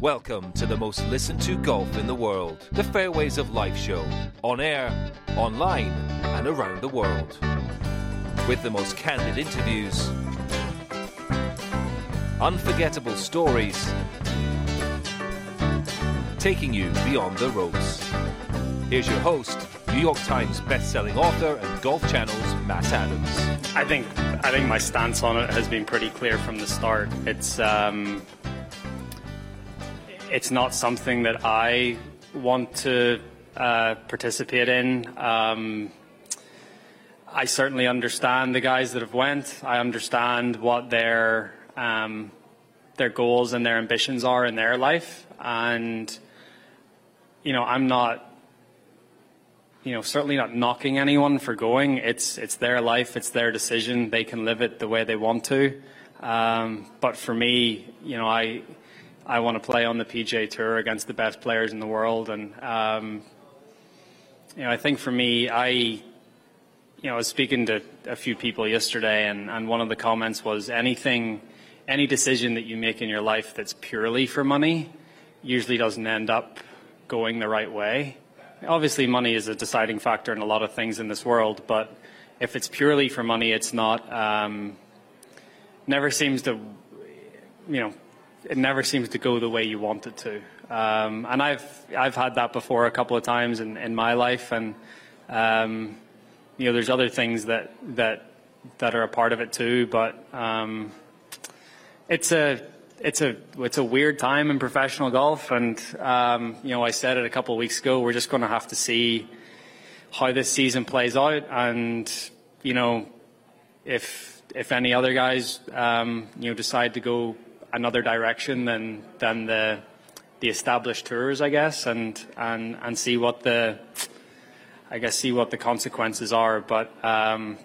Welcome to the most listened to golf in the world, the Fairways of Life show, on air, online, and around the world. With the most candid interviews, unforgettable stories, taking you beyond the ropes. Here's your host, New York Times best-selling author and Golf Channel's Matt Adams. I think I think my stance on it has been pretty clear from the start. It's um, it's not something that I want to uh, participate in. Um, I certainly understand the guys that have went. I understand what their um, their goals and their ambitions are in their life, and you know, I'm not you know, certainly not knocking anyone for going. It's it's their life, it's their decision. They can live it the way they want to. Um, but for me, you know, I I want to play on the PGA Tour against the best players in the world, and um, you know, I think for me, I you know, I was speaking to a few people yesterday, and, and one of the comments was anything, any decision that you make in your life that's purely for money, usually doesn't end up going the right way. Obviously, money is a deciding factor in a lot of things in this world, but if it's purely for money, it's not. Um, never seems to, you know, it never seems to go the way you want it to. Um, and I've I've had that before a couple of times in, in my life, and um, you know, there's other things that that that are a part of it too. But um, it's a it's a it's a weird time in professional golf, and um, you know I said it a couple of weeks ago. We're just going to have to see how this season plays out, and you know if if any other guys um, you know decide to go another direction than than the the established tours, I guess, and and and see what the I guess see what the consequences are. But um,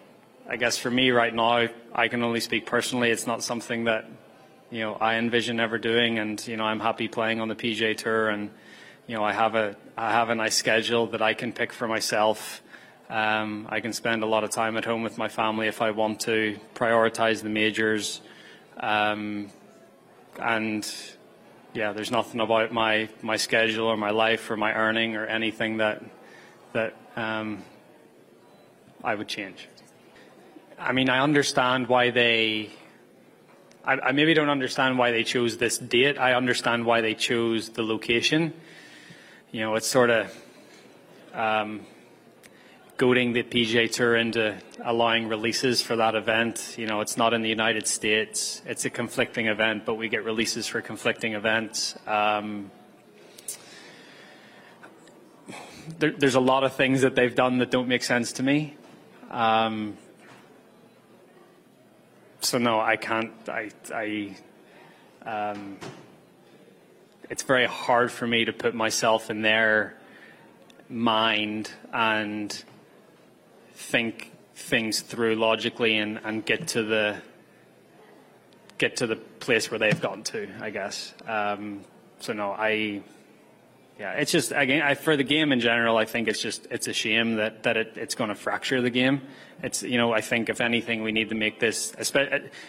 I guess for me right now, I can only speak personally. It's not something that you know I envision ever doing, and you know I'm happy playing on the PGA Tour, and you know I have a I have a nice schedule that I can pick for myself. Um, I can spend a lot of time at home with my family if I want to. Prioritize the majors, um, and yeah, there's nothing about my my schedule or my life or my earning or anything that that um, I would change. I mean, I understand why they I, I, maybe don't understand why they chose this date. I understand why they chose the location. You know, it's sort of um, goading the PGA Tour into allowing releases for that event. You know, it's not in the United States. It's a conflicting event, but we get releases for conflicting events. Um, there, there's a lot of things that they've done that don't make sense to me. Um, so no, I can't. I, I um, it's very hard for me to put myself in their mind and think things through logically and, and get to the get to the place where they've gotten to. I guess. Um, so no, I yeah, it's just again I, for the game in general. I think it's just it's a shame that that it, it's going to fracture the game. It's you know I think if anything we need to make this,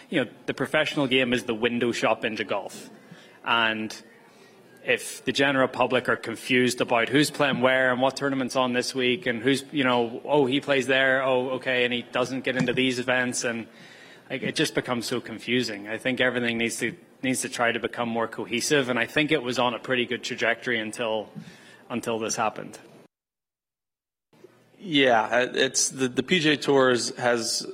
you know, the professional game is the window shop into golf, and if the general public are confused about who's playing where and what tournaments on this week and who's you know oh he plays there oh okay and he doesn't get into these events and like, it just becomes so confusing. I think everything needs to needs to try to become more cohesive, and I think it was on a pretty good trajectory until until this happened. Yeah, uh, it's the, the PGA Tours has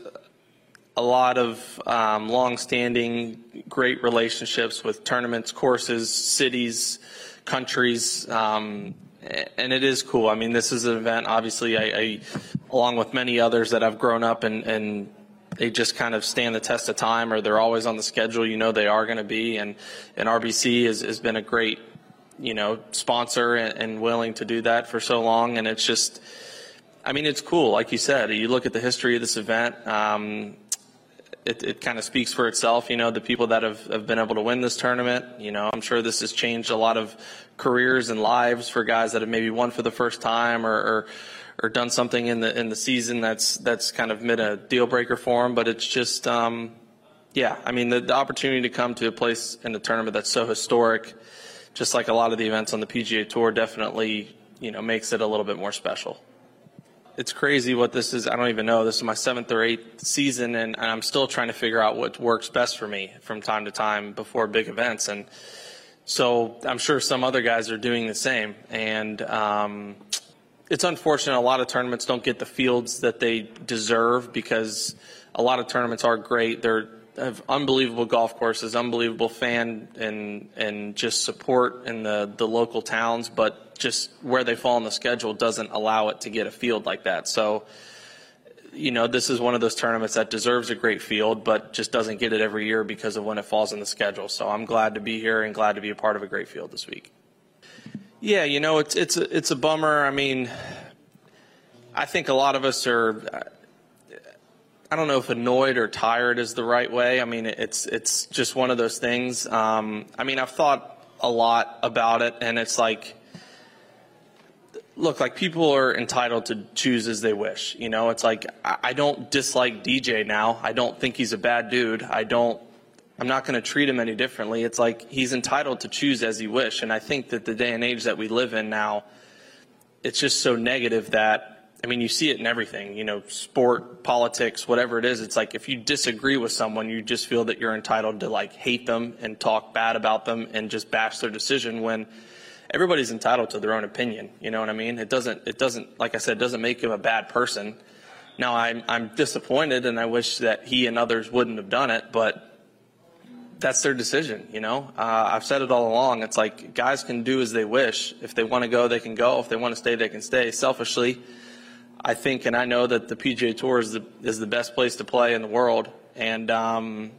a lot of um, long-standing, great relationships with tournaments, courses, cities, countries, um, and it is cool. I mean, this is an event. Obviously, I, I along with many others that I've grown up and, and they just kind of stand the test of time or they're always on the schedule. You know they are going to be. And, and RBC has, has been a great, you know, sponsor and, and willing to do that for so long. And it's just, I mean, it's cool. Like you said, you look at the history of this event. Um, it, it kind of speaks for itself. You know, the people that have, have been able to win this tournament, you know, I'm sure this has changed a lot of careers and lives for guys that have maybe won for the first time or, or or done something in the in the season that's that's kind of been a deal breaker for them. But it's just, um, yeah, I mean, the, the opportunity to come to a place in a tournament that's so historic just like a lot of the events on the PGA Tour, definitely you know makes it a little bit more special. It's crazy what this is. I don't even know. This is my seventh or eighth season, and, I'm still trying to figure out what works best for me from time to time before big events. And so I'm sure some other guys are doing the same. And um, it's unfortunate a lot of tournaments don't get the fields that they deserve because a lot of tournaments are great. They're have unbelievable golf courses, unbelievable fan and and just support in the the local towns, but just where they fall on the schedule doesn't allow it to get a field like that. So, you know, this is one of those tournaments that deserves a great field, but just doesn't get it every year because of when it falls in the schedule. So I'm glad to be here and glad to be a part of a great field this week. Yeah, you know, it's it's a, it's a bummer. I mean, I think a lot of us are. I don't know if annoyed or tired is the right way. I mean, it's it's just one of those things. Um, I mean, I've thought a lot about it, and it's like, look, like people are entitled to choose as they wish. You know, it's like I, I don't dislike DJ now. I don't think he's a bad dude. I don't I'm not going to treat him any differently. It's like he's entitled to choose as he wish. And I think that the day and age that we live in now, it's just so negative that, I mean, you see it in everything, you know, sport, politics, whatever it is. It's like if you disagree with someone, you just feel that you're entitled to like hate them and talk bad about them and just bash their decision when everybody's entitled to their own opinion. You know what I mean? It doesn't, it doesn't, like I said, it doesn't make him a bad person. Now I'm, I'm disappointed and I wish that he and others wouldn't have done it, but that's their decision. You know, uh, I've said it all along. It's like guys can do as they wish. If they want to go, they can go. If they want to stay, they can stay. Selfishly, I think, and I know that the PGA Tour is the is the best place to play in the world. And um,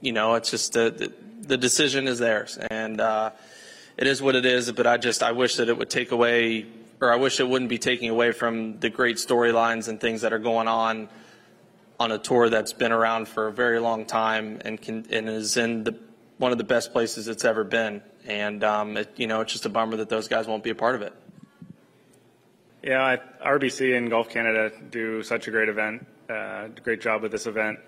you know, it's just the, the, the decision is theirs, and uh, it is what it is. But I just I wish that it would take away, or I wish it wouldn't be taking away from the great storylines and things that are going on on a tour that's been around for a very long time and can and is in the one of the best places it's ever been. And um, it, you know, it's just a bummer that those guys won't be a part of it. Yeah, RBC and Golf Canada do such a great event, uh, great job with this event,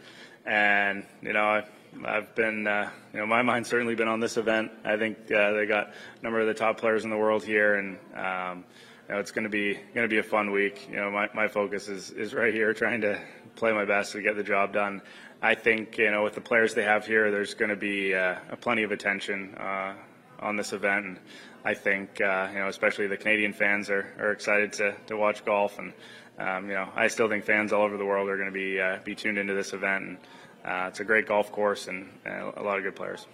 and you know, I, I've been, uh, you know, my mind's certainly been on this event. I think uh, they got a number of the top players in the world here, and um, you know, it's going to be going to be a fun week. You know, my, my focus is is right here, trying to play my best to get the job done. I think you know with the players they have here, there's going to be uh, plenty of attention uh, on this event. And I think uh, you know especially the Canadian fans are, are excited to, to watch golf, and um, you know I still think fans all over the world are going to be uh, be tuned into this event. And uh, it's a great golf course and a lot of good players.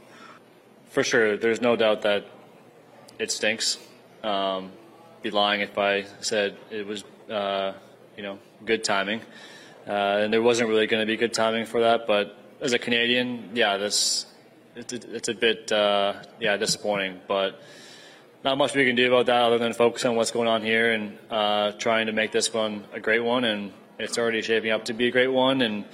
For sure, there's no doubt that it stinks. Um, be lying if I said it was uh, you know good timing. Uh, and there wasn't really going to be good timing for that. But as a Canadian, yeah, this it's, it's a bit uh, yeah disappointing. But not much we can do about that other than focus on what's going on here and uh, trying to make this one a great one. And it's already shaping up to be a great one. And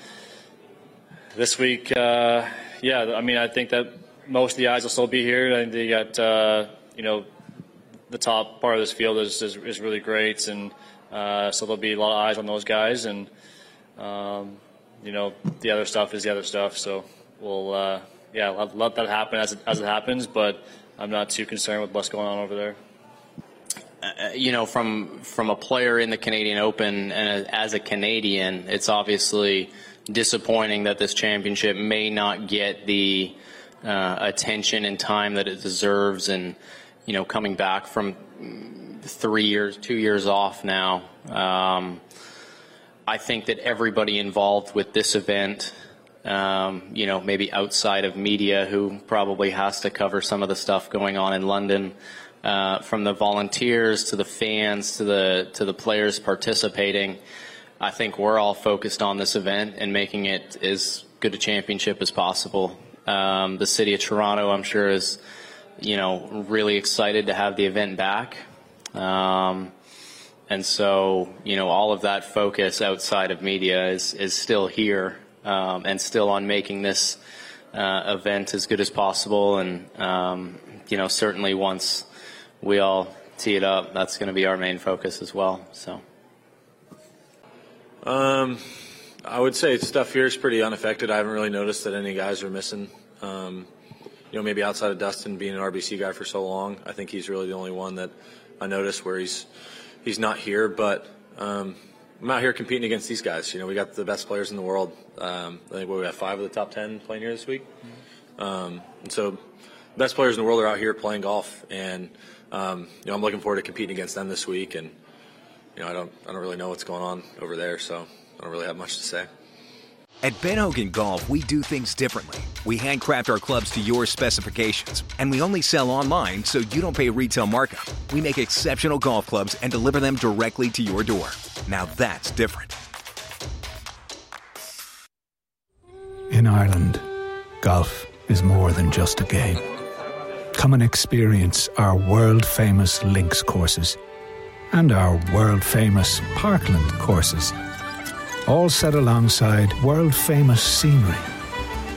this week, uh, yeah, I mean, I think that most of the eyes will still be here. I think they got uh, you know the top part of this field is is, is really great and. Uh, so there'll be a lot of eyes on those guys, and um, you know, the other stuff is the other stuff. So we'll, uh, yeah, let, let, that happen as it, as it happens. But I'm not too concerned with what's going on over there. Uh, you know, from from a player in the Canadian Open and as a Canadian, it's obviously disappointing that this championship may not get the uh, attention and time that it deserves. And you know, coming back from three years, two years off now. Um, I think that everybody involved with this event, um, you know, maybe outside of media, who probably has to cover some of the stuff going on in London, uh, from the volunteers to the fans to the to the players participating. I think we're all focused on this event and making it as good a championship as possible. Um, the city of Toronto, I'm sure, is you know really excited to have the event back. Um, and so, you know, all of that focus outside of media is, is still here um, and still on making this uh, event as good as possible. And, um, you know, certainly once we all tee it up, that's going to be our main focus as well. So. Um, I would say stuff here is pretty unaffected. I haven't really noticed that any guys are missing. Um, you know, maybe outside of Dustin being an RBC guy for so long, I think he's really the only one that I noticed where he's he's not here. But um, I'm out here competing against these guys. You know, we got the best players in the world. Um, I think we have five of the top ten playing here this week. Um, and so, the best players in the world are out here playing golf, and um, you know, I'm looking forward to competing against them this week. And you know, I don't I don't really know what's going on over there, so I don't really have much to say. At Ben Hogan Golf, we do things differently. We handcraft our clubs to your specifications, and we only sell online so you don't pay retail markup. We make exceptional golf clubs and deliver them directly to your door. Now that's different. In Ireland, golf is more than just a game. Come and experience our world famous links courses and our world famous Parkland courses all set alongside world famous scenery.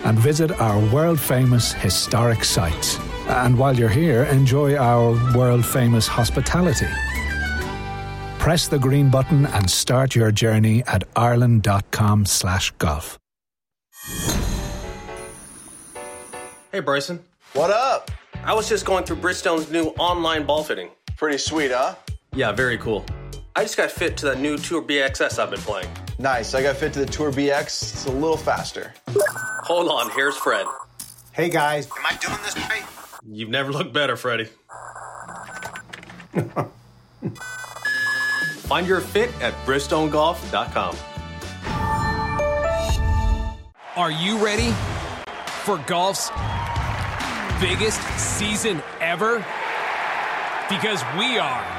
And visit our world famous historic sites. And while you're here, enjoy our world famous hospitality. Press the green button and start your journey at ireland.com slash golf. Hey Bryson. What up? I was just going through Bridgestone's new online ball fitting. Pretty sweet, huh? Yeah, very cool. I just got fit to that new Tour BXS I've been playing. Nice. I got fit to the Tour BX. It's a little faster. Hold on, here's Fred. Hey guys, am I doing this right? You've never looked better, Freddie. Find your fit at BridgestoneGolf.com. Are you ready for golf's biggest season ever? Because we are.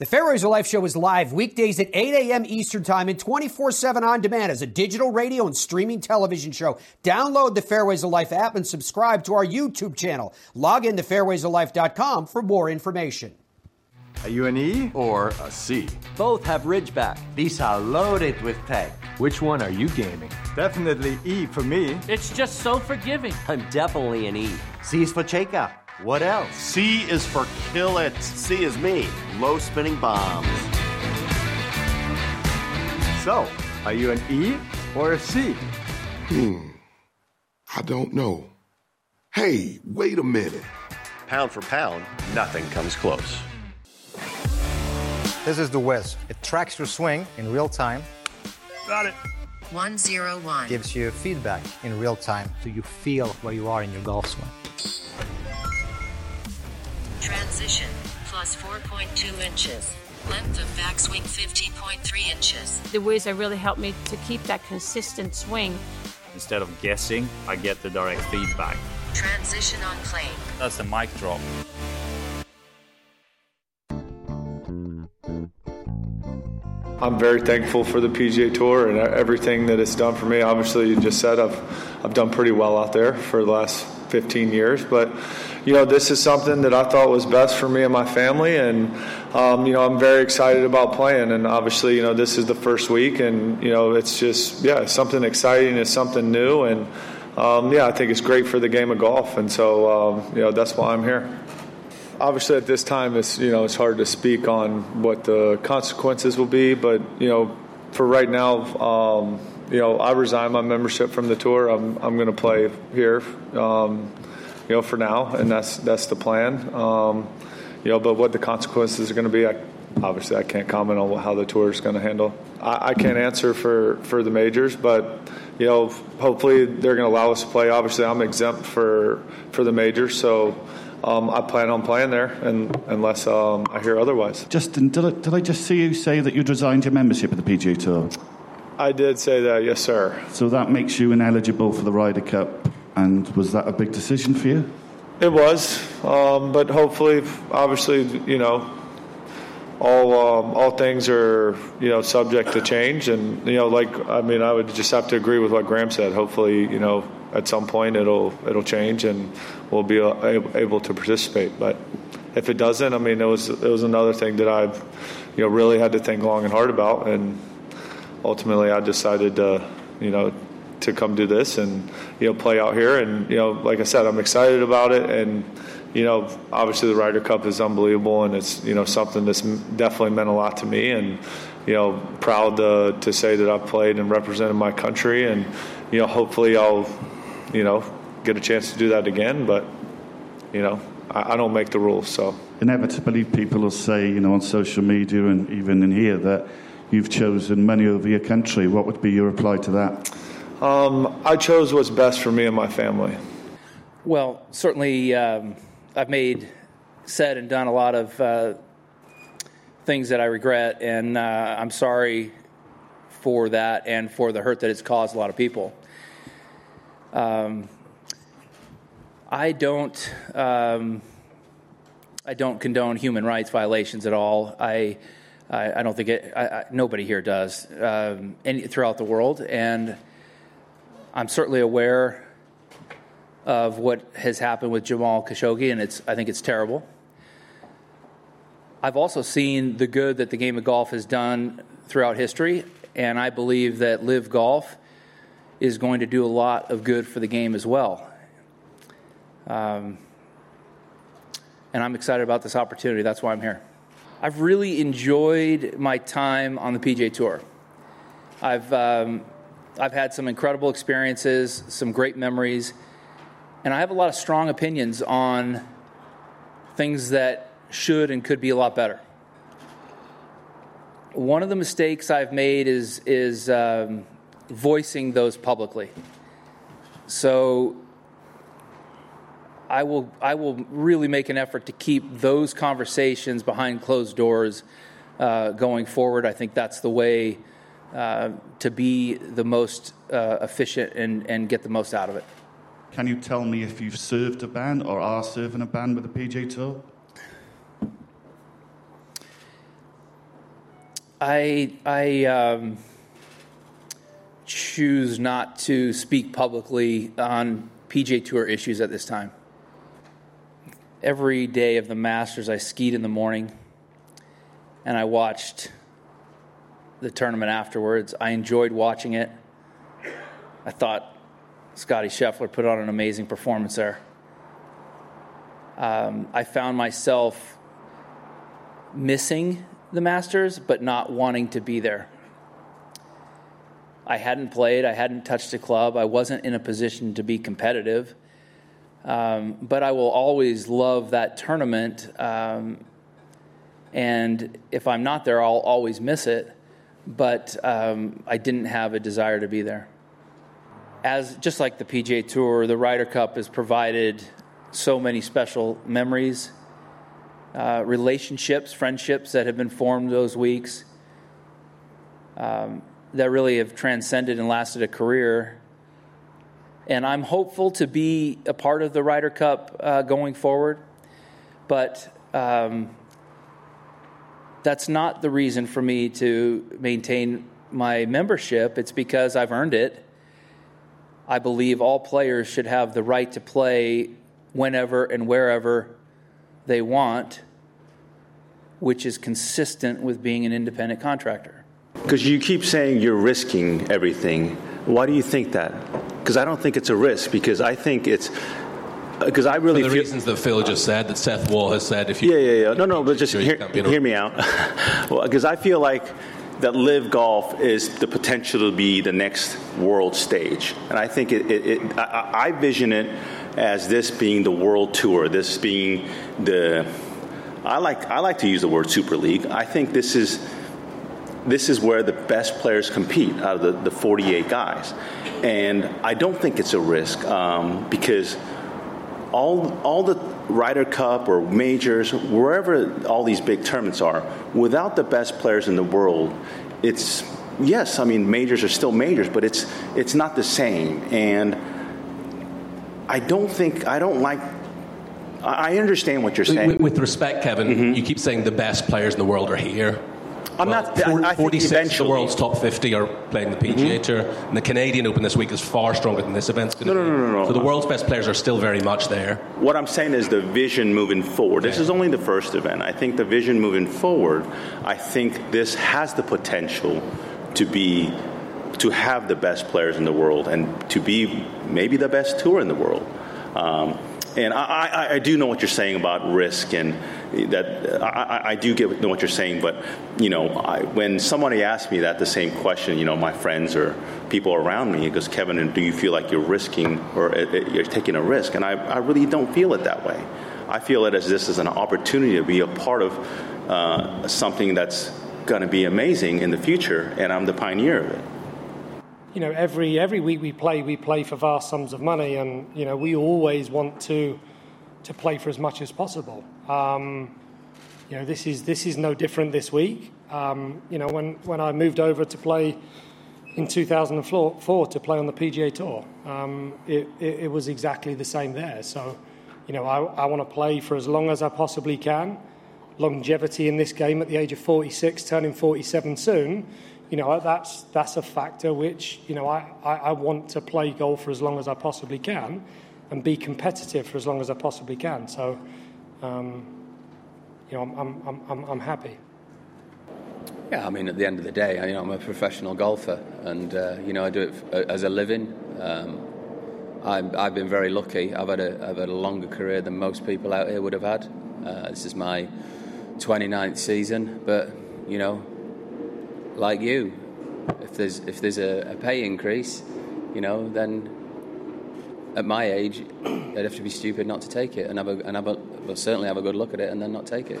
The Fairways of Life show is live weekdays at 8 a.m. Eastern Time and 24 7 on demand as a digital radio and streaming television show. Download the Fairways of Life app and subscribe to our YouTube channel. Log in to fairwaysoflife.com for more information. Are you an E or a C? Both have Ridgeback. These are loaded with tech. Which one are you gaming? Definitely E for me. It's just so forgiving. I'm definitely an E. C is for Cheka. What else? C is for kill it. C is me. Low spinning bombs. So, are you an E or a C? Hmm. I don't know. Hey, wait a minute. Pound for pound, nothing comes close. This is the Wiz. It tracks your swing in real time. Got it. 101. Gives you feedback in real time so you feel where you are in your golf swing. Transition, plus 4.2 inches. Length of backswing 50.3 inches. The Wiz really helped me to keep that consistent swing. Instead of guessing, I get the direct feedback. Transition on plane. That's the mic drop. I'm very thankful for the PGA Tour and everything that it's done for me. Obviously, you just said I've I've done pretty well out there for the last 15 years, but you know this is something that I thought was best for me and my family, and um, you know I'm very excited about playing. And obviously, you know this is the first week, and you know it's just yeah something exciting, it's something new, and um, yeah I think it's great for the game of golf, and so um, you know that's why I'm here obviously at this time it's you know it's hard to speak on what the consequences will be but you know for right now um, you know I resign my membership from the tour I'm I'm going to play here um, you know for now and that's that's the plan um, you know but what the consequences are going to be I, obviously I can't comment on how the tour is going to handle I, I can't answer for for the majors but you know hopefully they're going to allow us to play obviously I'm exempt for for the majors so um, I plan on playing there, and unless um, I hear otherwise. Justin, did I, did I just see you say that you'd resigned your membership of the PGA Tour? I did say that, yes, sir. So that makes you ineligible for the Ryder Cup, and was that a big decision for you? It was, um, but hopefully, obviously, you know, all um, all things are you know subject to change, and you know, like I mean, I would just have to agree with what Graham said. Hopefully, you know, at some point it'll it'll change and we'll be able to participate. But if it doesn't, I mean, it was it was another thing that I've you know really had to think long and hard about, and ultimately I decided to, you know, to come do this and you know play out here. And you know, like I said, I'm excited about it. And you know, obviously the Ryder Cup is unbelievable, and it's you know something that's definitely meant a lot to me. And you know, proud to to say that I've played and represented my country. And you know, hopefully I'll you know get a chance to do that again. But you know, I, I don't make the rules, so. Inevitably, people will say, you know, on social media and even in here that you've chosen many over your country. What would be your reply to that? Um, I chose what's best for me and my family. Well, certainly, um, I've made, said, and done a lot of uh, things that I regret, and uh, I'm sorry for that and for the hurt that it's caused a lot of people. Um, I don't. Um, I don't condone human rights violations at all. I, I, I don't think it. I, I, nobody here does, um, any, throughout the world, and I'm certainly aware of what has happened with Jamal Khashoggi, and it's. I think it's terrible. I've also seen the good that the game of golf has done throughout history, and I believe that LIV Golf is going to do a lot of good for the game as well. Um, and I'm excited about this opportunity. That's why I'm here. I've really enjoyed my time on the PGA Tour. I've um, I've had some incredible experiences, some great memories, and I have a lot of strong opinions on things that should and could be a lot better. One of the mistakes I've made is is um, voicing those publicly. So I will I will really make an effort to keep those conversations behind closed doors uh, going forward. I think that's the way uh, to be the most uh, efficient and, and get the most out of it. Can you tell me if you've served a ban or are serving a ban with the PGA Tour? I I um, choose not to speak publicly on PGA Tour issues at this time every day of the Masters, I skied in the morning and I watched the tournament afterwards. I enjoyed watching it. I thought Scottie Scheffler put on an amazing performance there. Um, I found myself missing the Masters, but not wanting to be there. I hadn't played, I hadn't touched a club, I wasn't in a position to be competitive. Um, but I will always love that tournament. Um, and if I'm not there, I'll always miss it. But um, I didn't have a desire to be there. As just like the PGA Tour, the Ryder Cup has provided so many special memories, uh, relationships, friendships that have been formed those weeks um, that really have transcended and lasted a career and I'm hopeful to be a part of the Ryder Cup uh, going forward. But um, that's not the reason for me to maintain my membership. It's because I've earned it. I believe all players should have the right to play whenever and wherever they want, which is consistent with being an independent contractor. Because you keep saying you're risking everything. Why do you think that? Because I don't think it's a risk. Because I think it's because I really For the feel, reasons that Phil just said, that Seth Wall has said. If you yeah, yeah, yeah. No, no, but just hear, hear me out. Because well, I feel like that LIV golf is the potential to be the next world stage, and I think it. it, it I, I vision it as this being the world tour, this being the. I like I like to use the word super league. I think this is this is where the best players compete out of the, the 48 guys. And I don't think it's a risk um, because all, all the Ryder Cup or majors, wherever all these big tournaments are, without the best players in the world, it's yes, I mean majors are still majors, but it's it's not the same. And I don't think I don't like I understand what you're saying. With, with respect, Kevin, mm-hmm. you keep saying the best players in the world are here. I'm well, not. I, I 46 of the world's top 50 are playing the PGA mm-hmm. Tour, and the Canadian Open this week is far stronger than this event. No, no, no, no, no. So the world's best players are still very much there. What I'm saying is the vision moving forward. This is only the first event. I think the vision moving forward. I think this has the potential to be to have the best players in the world and to be maybe the best tour in the world. Um, and I, I, I, do know what you're saying about risk, and that I, I do get know what you're saying. But you know, when somebody asks me that the same question, you know, my friends or people around me, it goes, Kevin, do you feel like you're risking or uh, uh, you're taking a risk? And I, I really don't feel it that way. I feel it as this is an opportunity to be a part of uh, something that's going to be amazing in the future, and I'm the pioneer of it you know, every every week we play, we play for vast sums of money, and you know, we always want to to play for as much as possible. Um, you know, this is this is no different this week. Um, you know, when when I moved over to play in 2004 to play on the PGA Tour, um, it, it, it, was exactly the same there. So, you know, I, I want to play for as long as I possibly can. Longevity in this game at the age of 46, turning 47 soon you know, that's, that's a factor which, you know, I, I, I, want to play golf for as long as I possibly can and be competitive for as long as I possibly can. So, um, you know, I'm, I'm, I'm, I'm happy. Yeah, I mean, at the end of the day, you know, I'm a professional golfer, and uh, you know, I do it as a living. Um, I'm, I've been very lucky. I've had a, I've had a longer career than most people out here would have had. Uh, this is my 29th season, but you know, like you. If there's if there's a, a pay increase, you know, then at my age, I'd have to be stupid not to take it and have a and have a well, certainly have a good look at it and then not take it.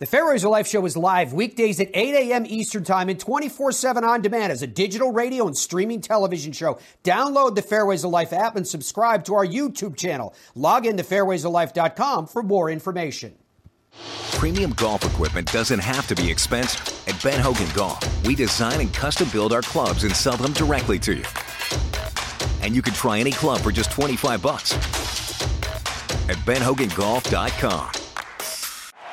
The Fairways of Life show is live weekdays at 8 a.m. Eastern Time and 24 7 on demand as a digital radio and streaming television show. Download the Fairways of Life app and subscribe to our YouTube channel. Log in to fairwaysoflife.com for more information. Premium golf equipment doesn't have to be expensive. At Ben Hogan Golf, we design and custom build our clubs and sell them directly to you. And you can try any club for just 25 bucks at benhogangolf.com.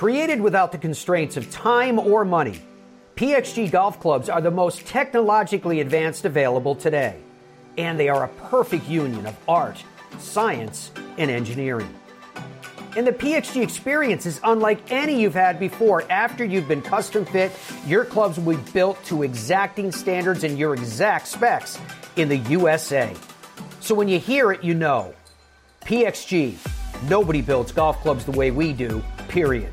Created without the constraints of time or money, PXG golf clubs are the most technologically advanced available today. And they are a perfect union of art, science, and engineering. And the PXG experience is unlike any you've had before. After you've been custom fit, your clubs will be built to exacting standards and your exact specs in the USA. So when you hear it, you know. PXG, nobody builds golf clubs the way we do, period.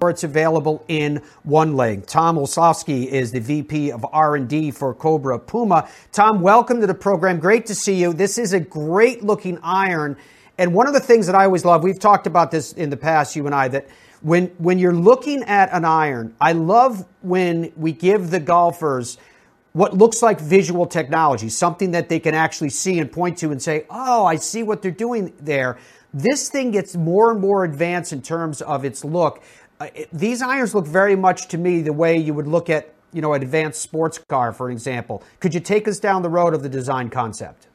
Or it's available in one leg. Tom Olsavsky is the VP of R&D for Cobra Puma. Tom, welcome to the program. Great to see you. This is a great looking iron. And one of the things that I always love, we've talked about this in the past, you and I, that When when you're looking at an iron, I love when we give the golfers what looks like visual technology, something that they can actually see and point to and say, "Oh, I see what they're doing there." This thing gets more and more advanced in terms of its look. Uh, it, these irons look very much to me the way you would look at, you know, an advanced sports car, for example. Could you take us down the road of the design concept?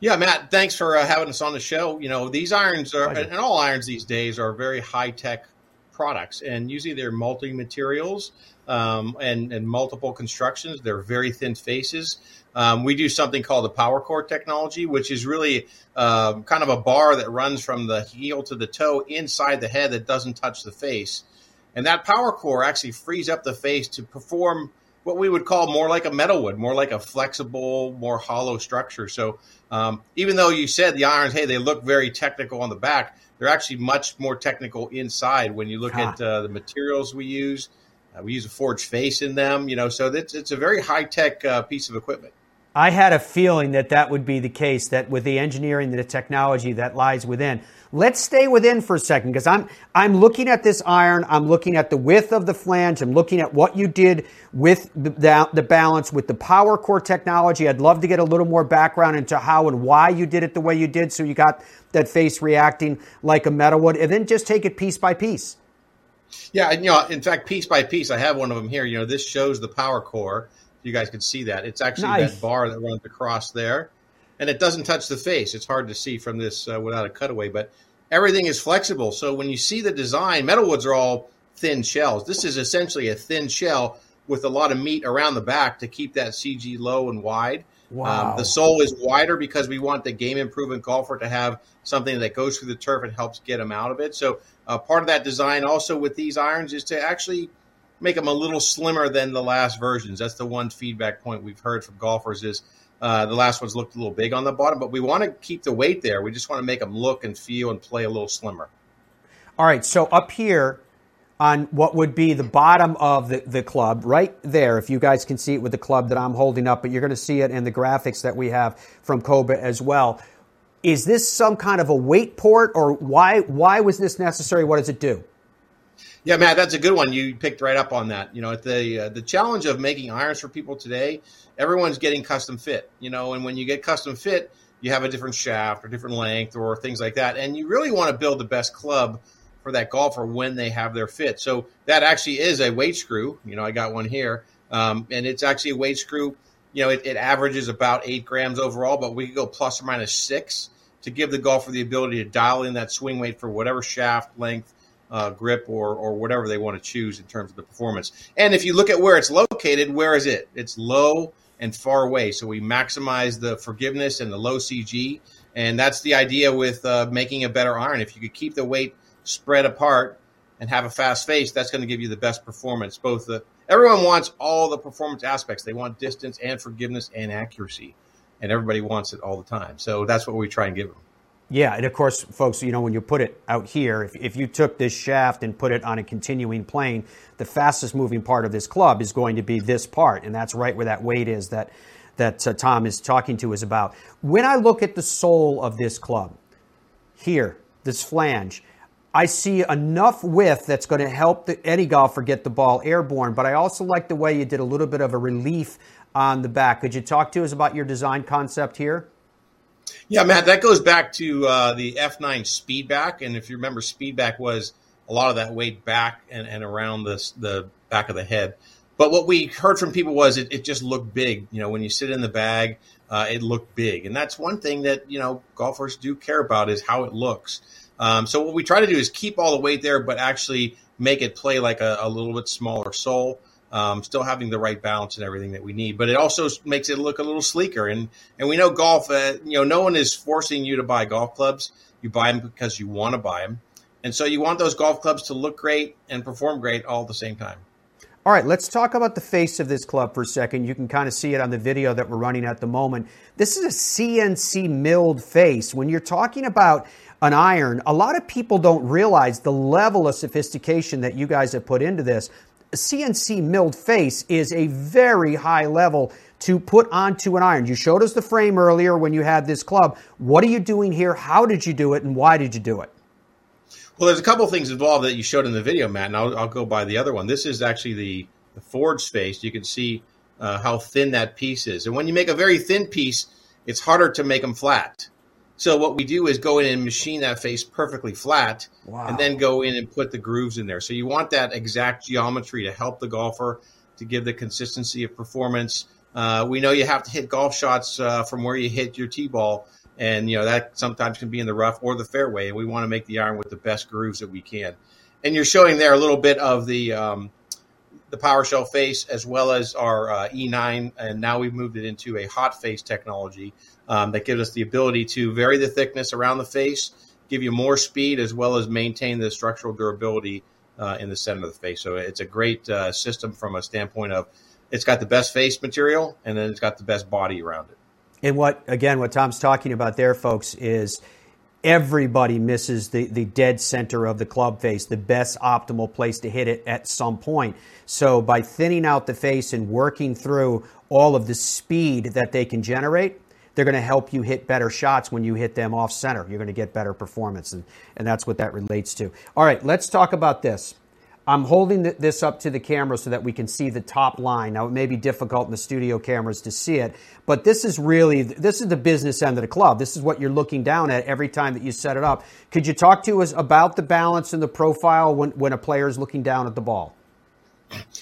Yeah, Matt, thanks for uh, having us on the show. You know, these irons are, and all irons these days are very high tech products, and usually they're multi materials um, and, and multiple constructions. They're very thin faces. Um, we do something called the Power Core technology, which is really uh, kind of a bar that runs from the heel to the toe inside the head that doesn't touch the face. And that Power Core actually frees up the face to perform what we would call more like a metal wood, more like a flexible, more hollow structure. So um, even though you said the irons, hey, they look very technical on the back, they're actually much more technical inside when you look at uh, the materials we use. Uh, we use a forged face in them, you know, so it's, it's a very high tech uh, piece of equipment. I had a feeling that that would be the case, that with the engineering, the technology that lies within. Let's stay within for a second because I'm I'm looking at this iron. I'm looking at the width of the flange. I'm looking at what you did with the, the balance with the power core technology. I'd love to get a little more background into how and why you did it the way you did, so you got that face reacting like a metal would, and then just take it piece by piece. Yeah, and you know, in fact, piece by piece, I have one of them here. You know, this shows the power core. You guys can see that. It's actually nice. that bar that runs across there and it doesn't touch the face. It's hard to see from this uh, without a cutaway, but everything is flexible. So when you see the design, metalwoods are all thin shells. This is essentially a thin shell with a lot of meat around the back to keep that CG low and wide. Wow. Um, the sole is wider because we want the game improvement golfer to have something that goes through the turf and helps get them out of it. So uh, part of that design also with these irons is to actually make them a little slimmer than the last versions. That's the one feedback point we've heard from golfers is – uh, the last ones looked a little big on the bottom, but we want to keep the weight there. We just want to make them look and feel and play a little slimmer. All right, so up here on what would be the bottom of the, the club, right there, if you guys can see it with the club that I'm holding up, but you're going to see it in the graphics that we have from Cobra as well. Is this some kind of a weight port, or why why was this necessary? What does it do? Yeah, Matt, that's a good one. You picked right up on that. You know, the uh, the challenge of making irons for people today, everyone's getting custom fit. You know, and when you get custom fit, you have a different shaft or different length or things like that, and you really want to build the best club for that golfer when they have their fit. So that actually is a weight screw. You know, I got one here, um, and it's actually a weight screw. You know, it, it averages about eight grams overall, but we could go plus or minus six to give the golfer the ability to dial in that swing weight for whatever shaft length uh, grip or or whatever they want to choose in terms of the performance. And if you look at where it's located, where is it? It's low and far away. So we maximize the forgiveness and the low CG, and that's the idea with uh, making a better iron. If you could keep the weight spread apart and have a fast face, that's going to give you the best performance. Both the everyone wants all the performance aspects. They want distance and forgiveness and accuracy, and everybody wants it all the time. So that's what we try and give them. Yeah, and of course, folks, you know, when you put it out here, if, if you took this shaft and put it on a continuing plane, the fastest moving part of this club is going to be this part, and that's right where that weight is that that uh, Tom is talking to us about. When I look at the sole of this club, here, this flange, I see enough width that's going to help the, any golfer get the ball airborne, but I also like the way you did a little bit of a relief on the back. Could you talk to us about your design concept here? Yeah, Matt, that goes back to uh, the F9 Speedback, and if you remember, Speedback was a lot of that weight back and, and around the the back of the head. But what we heard from people was it, it just looked big. You know, when you sit in the bag, uh, it looked big, and that's one thing that you know golfers do care about is how it looks. Um, so what we try to do is keep all the weight there, but actually make it play like a, a little bit smaller sole um, still having the right balance and everything that we need. But it also makes it look a little sleeker. And and we know golf. Uh, you know, no one is forcing you to buy golf clubs. You buy them because you want to buy them, and so you want those golf clubs to look great and perform great all at the same time. All right, let's talk about the face of this club for a second. You can kind of see it on the video that we're running at the moment. This is a CNC milled face. When you're talking about an iron, a lot of people don't realize the level of sophistication that you guys have put into this. CNC milled face is a very high level to put onto an iron. You showed us the frame earlier when you had this club. What are you doing here? How did you do it? And why did you do it? Well, there's a couple of things involved that you showed in the video, Matt, and I'll, I'll go by the other one. This is actually the, the forged face. You can see uh, how thin that piece is. And when you make a very thin piece, it's harder to make them flat. So what we do is go in and machine that face perfectly flat, wow. and then go in and put the grooves in there. So you want that exact geometry to help the golfer to give the consistency of performance. Uh, we know you have to hit golf shots uh, from where you hit your tee ball, and you know that sometimes can be in the rough or the fairway. And we want to make the iron with the best grooves that we can. And you're showing there a little bit of the um, the PowerShell face as well as our uh, E9, and now we've moved it into a hot face technology um, that gives us the ability to vary the thickness around the face, give you more speed, as well as maintain the structural durability uh, in the center of the face. So it's a great uh, system from a standpoint of it's got the best face material and then it's got the best body around it. And what, again, what Tom's talking about there, folks, is everybody misses the, the dead center of the club face, the best optimal place to hit it at some point. So by thinning out the face and working through all of the speed that they can generate, they're going to help you hit better shots when you hit them off center. You're going to get better performance, and, and that's what that relates to. All right, let's talk about this. I'm holding this up to the camera so that we can see the top line. Now, it may be difficult in the studio cameras to see it, but this is really this is the business end of the club. This is what you're looking down at every time that you set it up. Could you talk to us about the balance and the profile when, when a player is looking down at the ball?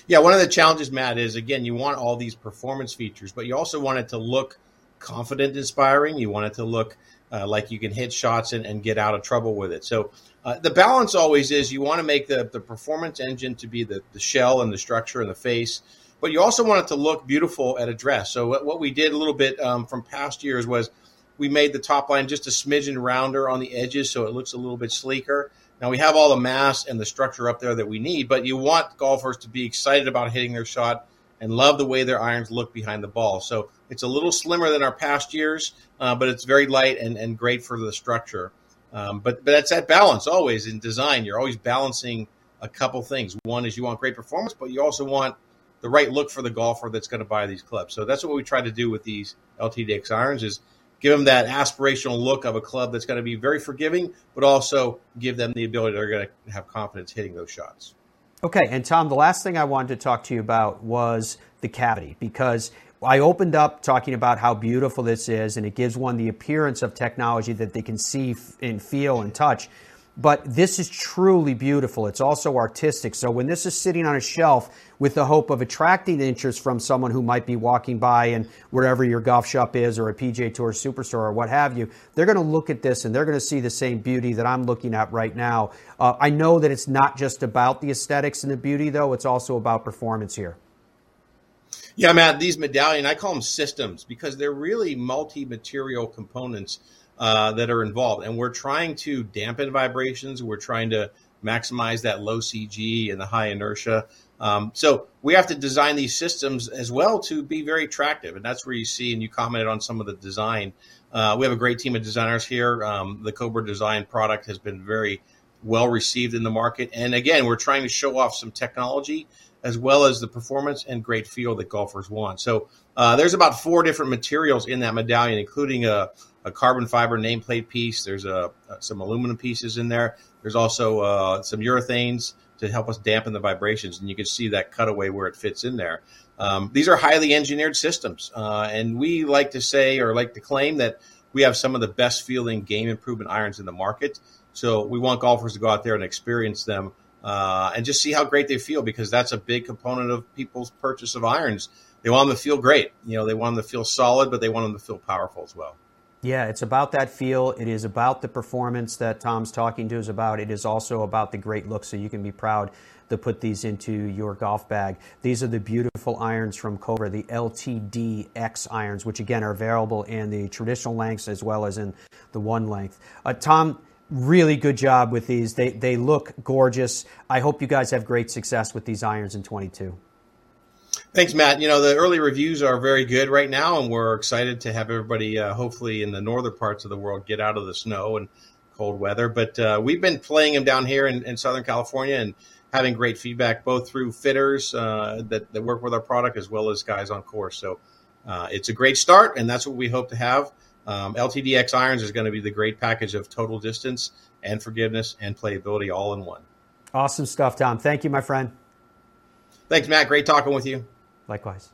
Yeah, one of the challenges, Matt, is again, you want all these performance features, but you also want it to look – confident inspiring. You want it to look uh, like you can hit shots and, and, get out of trouble with it. So uh, the balance always is you want to make the, the performance engine to be the, the shell and the structure and the face, but you also want it to look beautiful at address. So what, what we did a little bit um, from past years was we made the top line just a smidgen rounder on the edges so it looks a little bit sleeker. Now we have all the mass and the structure up there that we need, but you want golfers to be excited about hitting their shot and love the way their irons look behind the ball. So it's a little slimmer than our past years, uh, but it's very light and, and great for the structure. Um, but but that's that balance always in design. You're always balancing a couple things. One is you want great performance, but you also want the right look for the golfer that's going to buy these clubs. So that's what we try to do with these LTDX irons is give them that aspirational look of a club that's going to be very forgiving, but also give them the ability they're going to have confidence hitting those shots. Okay, and Tom, the last thing I wanted to talk to you about was the cavity because I opened up talking about how beautiful this is, and it gives one the appearance of technology that they can see and feel and touch. But this is truly beautiful. It's also artistic. So when this is sitting on a shelf with the hope of attracting interest from someone who might be walking by and wherever your golf shop is or a PGA Tour superstore or what have you, they're going to look at this and they're going to see the same beauty that I'm looking at right now. Uh, I know that it's not just about the aesthetics and the beauty, though. It's also about performance here. Yeah, Matt, these medallion, I call them systems because they're really multi-material components uh, that are involved. And we're trying to dampen vibrations. We're trying to maximize that low CG and the high inertia. Um, so we have to design these systems as well to be very attractive. And that's where you see, and you commented on some of the design. Uh, we have a great team of designers here. Um, the Cobra Design product has been very well received in the market. And again, we're trying to show off some technology as well as the performance and great feel that golfers want. So uh, there's about four different materials in that medallion, including a, a carbon fiber nameplate piece. There's a, some aluminum pieces in there. There's also uh, some urethanes to help us dampen the vibrations, and you can see that cutaway where it fits in there. Um, these are highly engineered systems, uh, and we like to say or like to claim that we have some of the best feeling game improvement irons in the market. So we want golfers to go out there and experience them uh, and just see how great they feel because that's a big component of people's purchase of irons. They want them to feel great. You know, they want them to feel solid, but they want them to feel powerful as well. Yeah, it's about that feel. It is about the performance that Tom's talking to us about. It is also about the great look, so you can be proud to put these into your golf bag. These are the beautiful irons from Cobra, the LTD X irons, which again are available in the traditional lengths as well as in the one length. Uh, Tom, really good job with these. They, they look gorgeous. I hope you guys have great success with these irons in 22. Thanks, Matt. You know, the early reviews are very good right now, and we're excited to have everybody, uh, hopefully in the northern parts of the world, get out of the snow and cold weather. But uh, we've been playing them down here in, in, Southern California and having great feedback, both through fitters uh, that, that work with our product as well as guys on course. So uh, it's a great start, and that's what we hope to have Um, LTDX irons is going to be the great package of total distance and forgiveness and playability all in one. Awesome stuff, Tom. Thank you, my friend. Thanks, Matt. Great talking with you. Likewise.